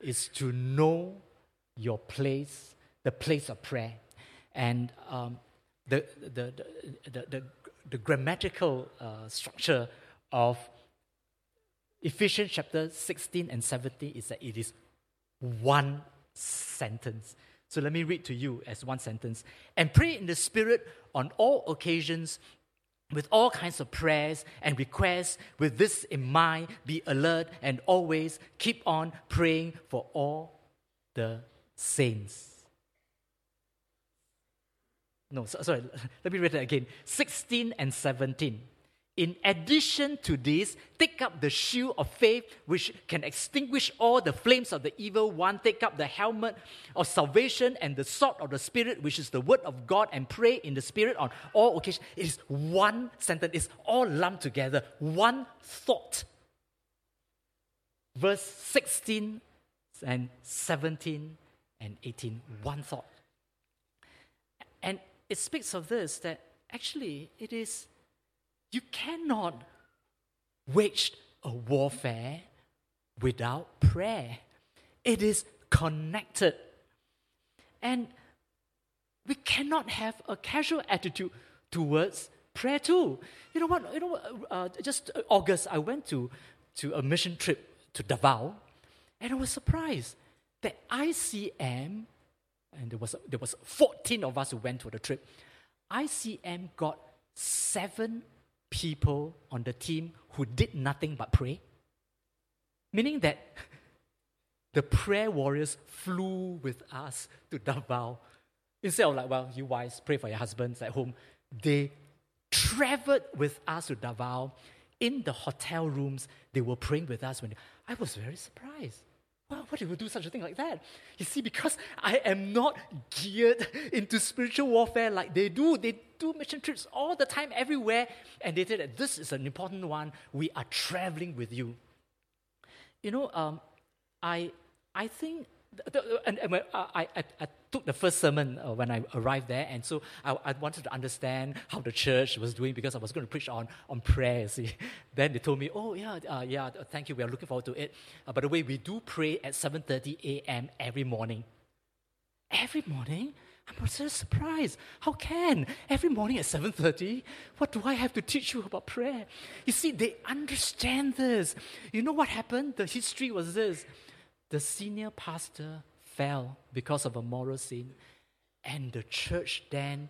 is to know your place, the place of prayer. And um, the, the, the, the, the, grammatical uh, structure of Ephesians chapter 16 and 17 is that it is one sentence. So let me read to you as one sentence. And pray in the Spirit on all occasions with all kinds of prayers and requests. With this in mind, be alert and always keep on praying for all the saints. No, so, sorry, (laughs) let me read it again. 16 and 17. In addition to this, take up the shield of faith, which can extinguish all the flames of the evil one. Take up the helmet of salvation and the sword of the Spirit, which is the word of God, and pray in the Spirit on all occasions. It is one sentence, it's all lumped together, one thought. Verse 16 and 17 and 18, one thought. And it speaks of this that actually it is you cannot wage a warfare without prayer. It is connected. And we cannot have a casual attitude towards prayer too. You know what? You know, uh, just August, I went to, to a mission trip to Davao, and I was surprised that ICM, and there was, there was 14 of us who went to the trip, ICM got seven people on the team who did nothing but pray. Meaning that (laughs) the prayer warriors flew with us to Davao Instead of like, well, you wives, pray for your husbands at home, they traveled with us to Davao. In the hotel rooms, they were praying with us. When I was very surprised. Why did we do such a thing like that? You see, because I am not geared into spiritual warfare like they do. They do mission trips all the time, everywhere, and they said that this is an important one. We are traveling with you. You know, um, I I think and, and I, I, I, took the first sermon uh, when I arrived there, and so I, I, wanted to understand how the church was doing because I was going to preach on, on prayer. See, (laughs) then they told me, "Oh yeah, uh, yeah, thank you. We are looking forward to it." Uh, by the way, we do pray at seven thirty a.m. every morning. Every morning, I'm so surprised. How can every morning at seven thirty? What do I have to teach you about prayer? You see, they understand this. You know what happened? The history was this the senior pastor fell because of a moral sin, and the church then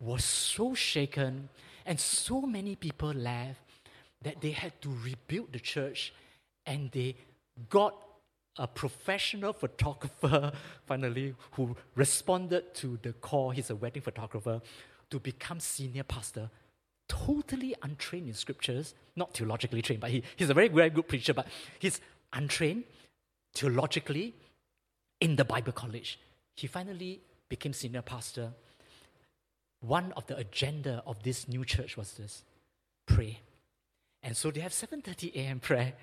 was so shaken, and so many people left that they had to rebuild the church, and they got a professional photographer (laughs) finally who responded to the call. He's a wedding photographer to become senior pastor. Totally untrained in scriptures, not theologically trained, but he, he's a very, very good preacher, but he's untrained theologically in the Bible college. He finally became senior pastor. One of the agenda of this new church was this pray. And so they have 7:30 a.m. prayer,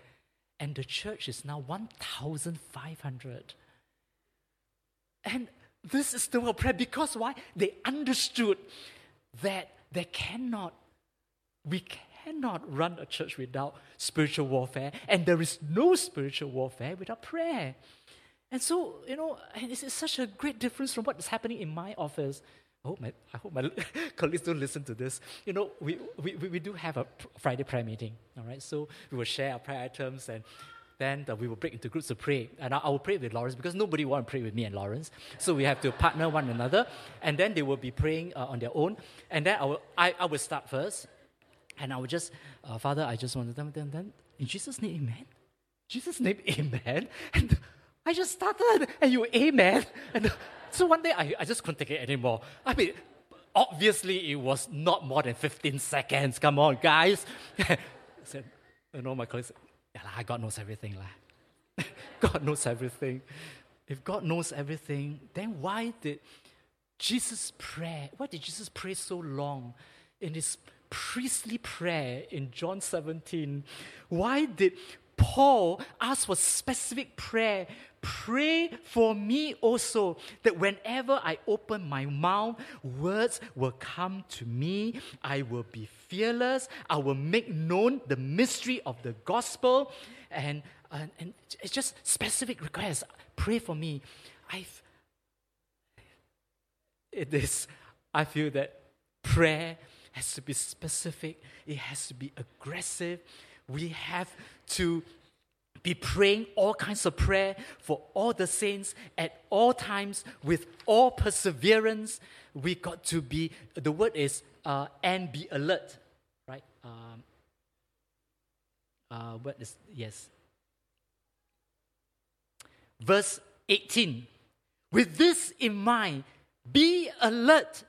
and the church is now 1,500. And this is the word prayer because why? They understood that they cannot, we cannot run a church without spiritual warfare, and there is no spiritual warfare without prayer. And so, you know, it's, it's such a great difference from what is happening in my office. I hope my, I hope my (laughs) colleagues don't listen to this. You know, we, we, we do have a Friday prayer meeting, all right? So we will share our prayer items and then uh, we will break into groups to pray. And I, I will pray with Lawrence because nobody want to pray with me and Lawrence. So we have to partner one another. And then they will be praying uh, on their own. And then I will, I, I will start first. And I would just, uh, Father, I just wanted to, then, then, in Jesus' name, amen. Jesus' name, (laughs) amen. And I just started, and you, amen. And so one day, I, I just couldn't take it anymore. I mean, obviously, it was not more than 15 seconds. Come on, guys. (laughs) I said, you know, my colleague said, yeah, God knows everything. La. (laughs) God knows everything. If God knows everything, then why did Jesus pray? Why did Jesus pray so long in his priestly prayer in John 17. Why did Paul ask for specific prayer? Pray for me also that whenever I open my mouth, words will come to me. I will be fearless. I will make known the mystery of the gospel. And, and, it's just specific requests. Pray for me. I've, it is, I feel that prayer has to be specific, it has to be aggressive. We have to be praying all kinds of prayer for all the saints at all times with all perseverance. We got to be, the word is, uh, and be alert, right? Um, uh, what is, yes. Verse 18. With this in mind, be alert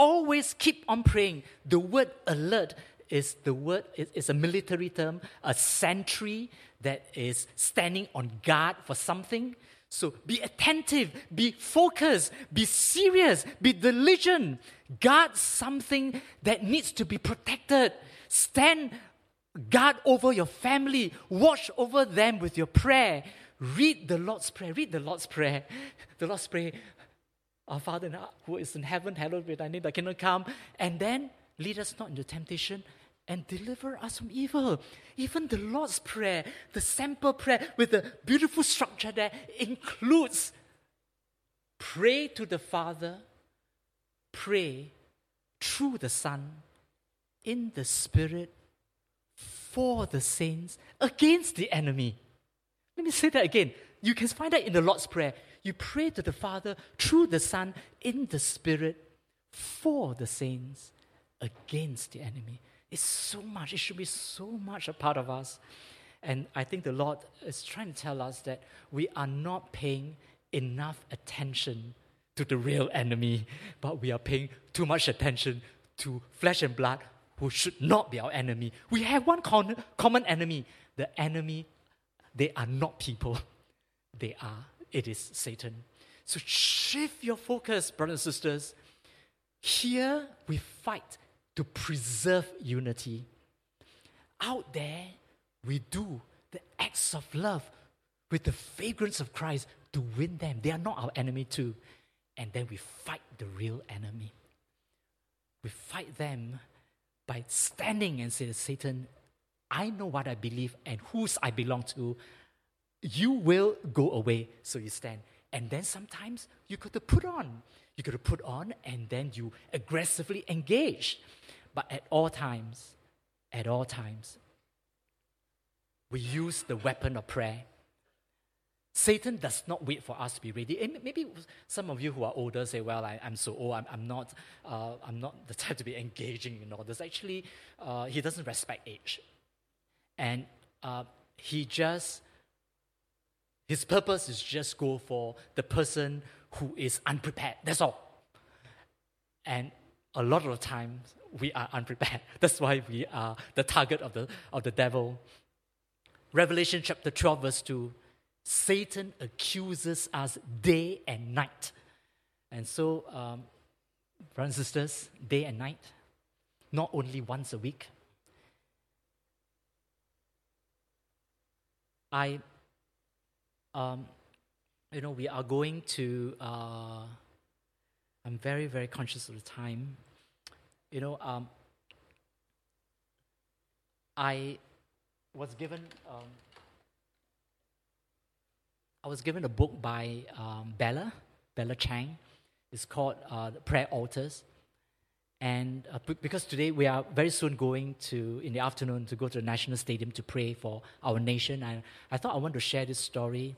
always keep on praying. The word alert is the word is a military term, a sentry that is standing on guard for something. So be attentive, be focused, be serious, be diligent. Guard something that needs to be protected. Stand guard over your family. Watch over them with your prayer. Read the Lord's Prayer. Read the Lord's Prayer. (laughs) The Lord's Prayer our Father who is in heaven, hallowed be thy name, thy kingdom come, and then lead us not into temptation and deliver us from evil. Even the Lord's Prayer, the sample prayer with the beautiful structure that includes pray to the Father, pray through the Son, in the Spirit, for the saints, against the enemy. Let me say that again. You can find that in the Lord's Prayer. You pray to the Father through the Son in the Spirit for the saints against the enemy. It's so much, it should be so much a part of us. And I think the Lord is trying to tell us that we are not paying enough attention to the real enemy, but we are paying too much attention to flesh and blood who should not be our enemy. We have one con- common enemy. The enemy, they are not people, they are, it is Satan. So shift your focus, brothers and sisters. Here we fight to preserve unity. Out there, we do the acts of love with the fragrance of Christ to win them. They are not our enemy, too. And then we fight the real enemy. We fight them by standing and saying, Satan, I know what I believe and whose I belong to. You will go away. So you stand. And then sometimes you got to put on. You got to put on and then you aggressively engage. But at all times, at all times, we use the weapon of prayer. Satan does not wait for us to be ready. And maybe some of you who are older say, "Well, I, am so old. I'm, I'm not. Uh, I'm not the type to be engaging in all this." Actually, uh, he doesn't respect age, and uh, he just his purpose is just go for the person who is unprepared. That's all. And a lot of times we are unprepared. (laughs) That's why we are the target of the of the devil. Revelation chapter 12, verse 2 Satan accuses us day and night. And so, um, brothers and sisters, day and night, not only once a week. I, um, you know, we are going to, uh, I'm very, very conscious of the time. You know, um, I was given. Um, I was given a book by um, Bella, Bella Chang. It's called uh, Prayer Altars. And uh, because today we are very soon going to, in the afternoon, to go to the National Stadium to pray for our nation, And I thought I want to share this story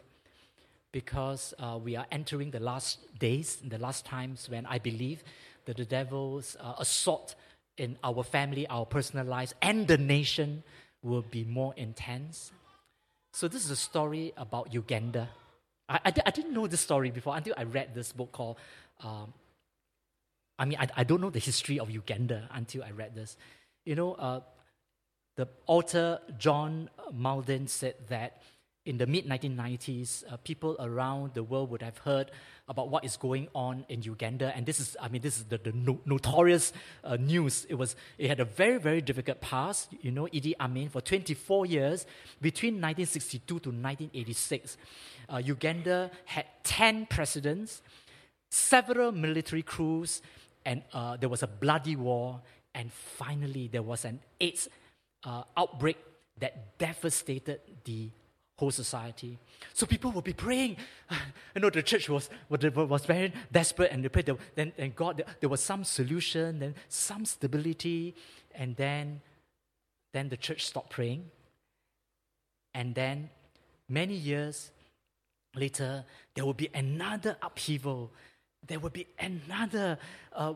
because uh, we are entering the last days, the last times when I believe that the devil's uh, assault in our family, our personal lives, and the nation will be more intense. So, this is a story about Uganda. I, I, I didn't know this story before until I read this book called. Um, I mean, I, I don't know the history of Uganda until I read this. You know, uh, the author John Mulinde said that in the mid 1990s, uh, people around the world would have heard about what is going on in Uganda, and this is, I mean, this is the, the no, notorious uh, news. It was, it had a very, very difficult past. You know, Idi Amin for 24 years between 1962 to 1986. Uh, Uganda had 10 presidents, several military coups, and uh, there was a bloody war, and finally there was an AIDS uh, outbreak that devastated the whole society. So people would be praying. (sighs) You know, the church was, was very desperate and they prayed. Then and God, there was some solution, then some stability, and then, then the church stopped praying. And then many years later, there will be another upheaval. There would be another uh,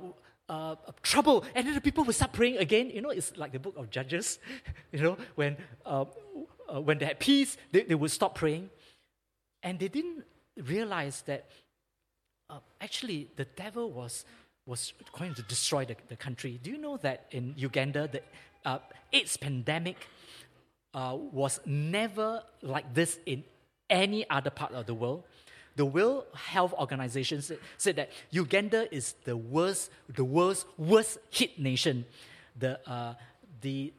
uh, trouble. And then the people would start praying again. You know, it's like the book of Judges, (laughs) you know, when uh, uh, when they had peace, they, they would stop praying. And they didn't realize that uh, actually the devil was, was going to destroy the, the country. Do you know that in Uganda, the uh, AIDS pandemic was never like this in any other part of the world? The World Health Organization said, said that Uganda is the worst, the world's worst hit nation. The, uh, the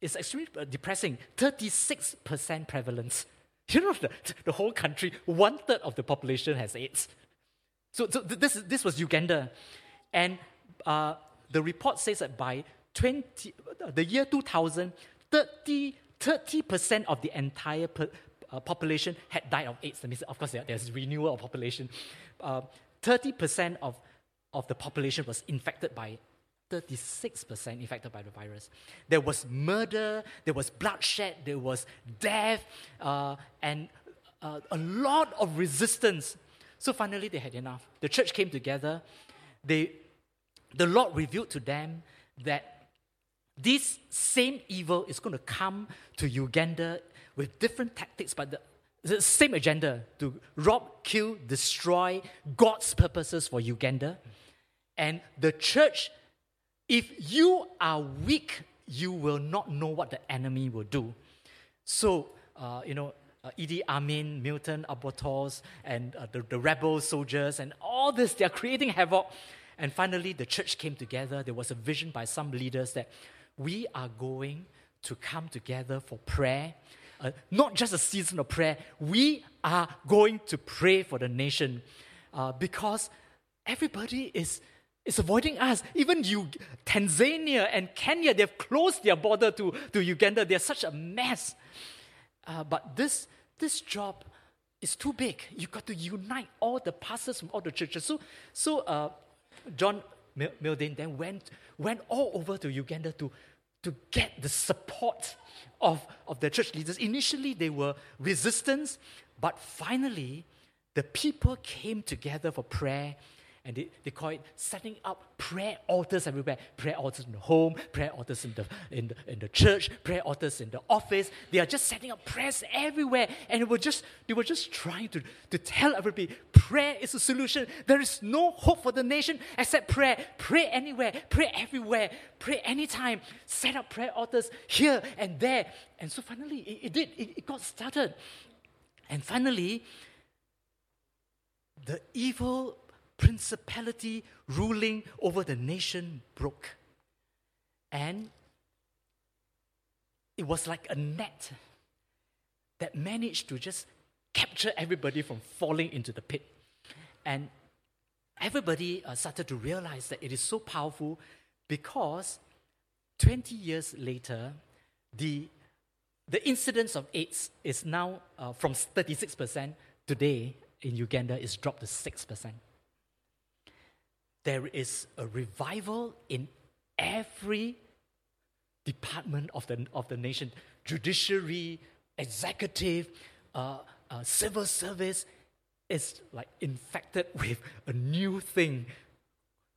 it's extremely uh, depressing 36% prevalence. (laughs) You know, the, the whole country, one third of the population has AIDS. So, so this, this was Uganda. And uh, the report says that by 20, uh, the year 2000, 30, 30% of the entire per, uh, population had died of AIDS. That means, of course, there's renewal of population. Uh, 30% of, of the population was infected by 36% infected by the virus. There was murder, there was bloodshed, there was death, uh, and uh, a lot of resistance. So finally, they had enough. The church came together. They, the Lord revealed to them that this same evil is going to come to Uganda with different tactics, but the, the same agenda to rob, kill, destroy God's purposes for Uganda. And the church, if you are weak, you will not know what the enemy will do. So, uh, you know, uh, Idi Amin, Milton Obote, and uh, the, the rebel soldiers, and all this, they're creating havoc. And finally, the church came together. There was a vision by some leaders that we are going to come together for prayer. Uh, not just a season of prayer, we are going to pray for the nation uh, because everybody is, is avoiding us. Even you, Tanzania and Kenya, they've closed their border to, to Uganda. They're such a mess. Uh, but this, this job is too big. You've got to unite all the pastors from all the churches. So, so uh, John Mulinde then went, went all over to Uganda to, to get the support of, of the church leaders. Initially, they were resistance, but finally, the people came together for prayer and they, they call it setting up prayer altars everywhere. Prayer altars in the home, prayer altars in the, in, the, in the church, prayer altars in the office. They are just setting up prayers everywhere. And they were just, they were just trying to, to tell everybody prayer is a solution. There is no hope for the nation except prayer. Pray anywhere, pray everywhere, pray anytime. Set up prayer altars here and there. And so finally, it, it did, it, it got started. And finally, the evil principality ruling over the nation broke. And it was like a net that managed to just capture everybody from falling into the pit. And everybody uh, started to realize that it is so powerful because 20 years later, the, the incidence of AIDS is now uh, from 36% today in Uganda is dropped to 6% there is a revival in every department of the, of the nation judiciary, executive, uh, uh, civil service is like infected (laughs) with a new thing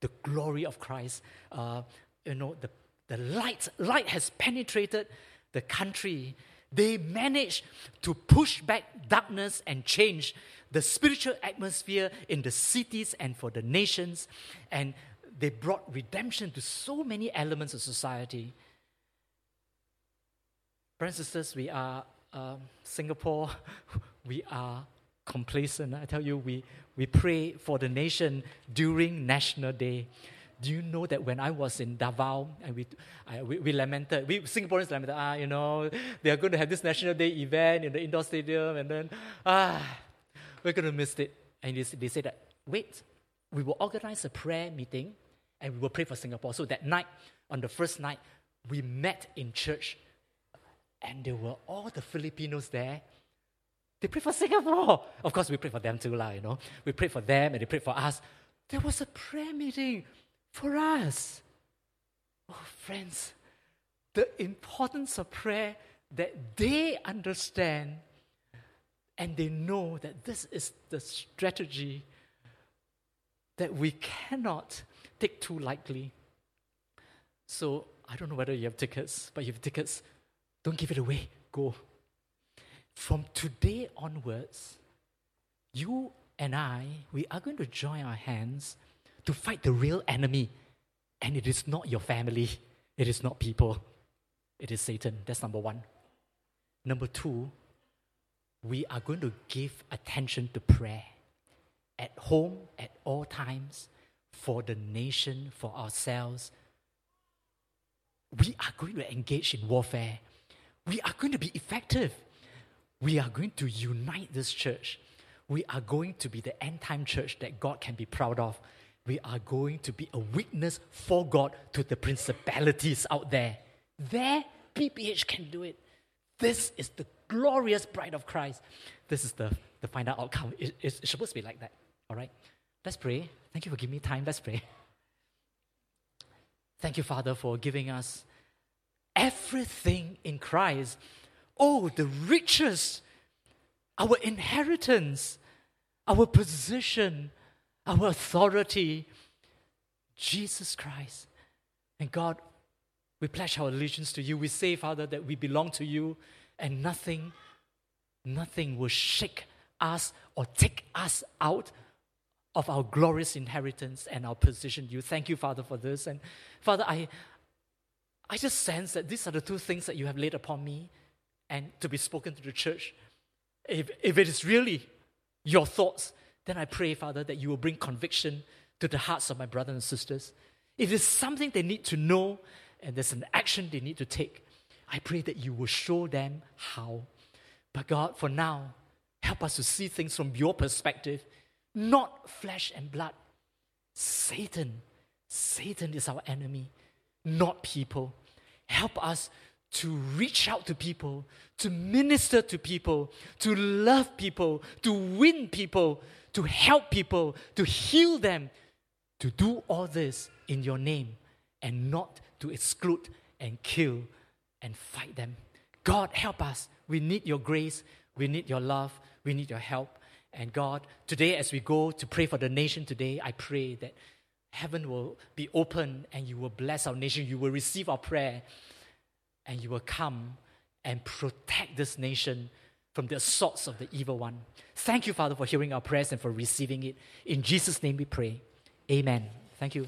the glory of Christ. Uh, you know, the, the light, light has penetrated the country. They managed to push back darkness and change the spiritual atmosphere in the cities and for the nations. And they brought redemption to so many elements of society. Brothers and sisters, we are uh, Singapore, (laughs) we are complacent. I tell you, we, we pray for the nation during National Day. Do you know that when I was in Davao and we, I, we, we, lamented, we Singaporeans lamented, ah, you know, they are going to have this National Day event in the indoor stadium, and then, ah, we're going to miss it. And they, they said that, wait, we will organize a prayer meeting and we will pray for Singapore. So that night, on the first night, we met in church and there were all the Filipinos there. They prayed for Singapore. Of course, we prayed for them too, lah, you know. We prayed for them and they prayed for us. There was a prayer meeting for us. Oh, friends, the importance of prayer that they understand and they know that this is the strategy that we cannot take too lightly. So I don't know whether you have tickets, but you have tickets, don't give it away. Go. From today onwards, you and I, we are going to join our hands to fight the real enemy. And it is not your family, it is not people, it is Satan. That's number one. Number two, we are going to give attention to prayer at home, at all times, for the nation, for ourselves. We are going to engage in warfare. We are going to be effective. We are going to unite this church. We are going to be the end time church that God can be proud of. We are going to be a witness for God to the principalities out there. There, PPH can do it. This is the glorious bride of Christ. This is the, the final outcome. It, it's, supposed to be like that. All right? Let's pray. Thank you for giving me time. Let's pray. Thank you, Father, for giving us everything in Christ. Oh, the riches, our inheritance, our position, our authority. Jesus Christ. And God, we pledge our allegiance to you. We say, Father, that we belong to you and nothing nothing will shake us or take us out of our glorious inheritance and our position. You thank you, Father, for this. And Father, I I just sense that these are the two things that you have laid upon me and to be spoken to the church. If, if it is really your thoughts, then I pray, Father, that you will bring conviction to the hearts of my brothers and sisters. If there's something they need to know and there's an action they need to take, I pray that you will show them how. But God, for now, help us to see things from your perspective, not flesh and blood. Satan, Satan is our enemy, not people. Help us to reach out to people, to minister to people, to love people, to win people, to help people, to heal them, to do all this in your name and not to exclude and kill and fight them. God, help us. We need your grace. We need your love. We need your help. And God, today as we go to pray for the nation today, I pray that heaven will be open and you will bless our nation. You will receive our prayer and you will come and protect this nation from the assaults of the evil one. Thank you, Father, for hearing our prayers and for receiving it. In Jesus' name we pray. Amen. Thank you.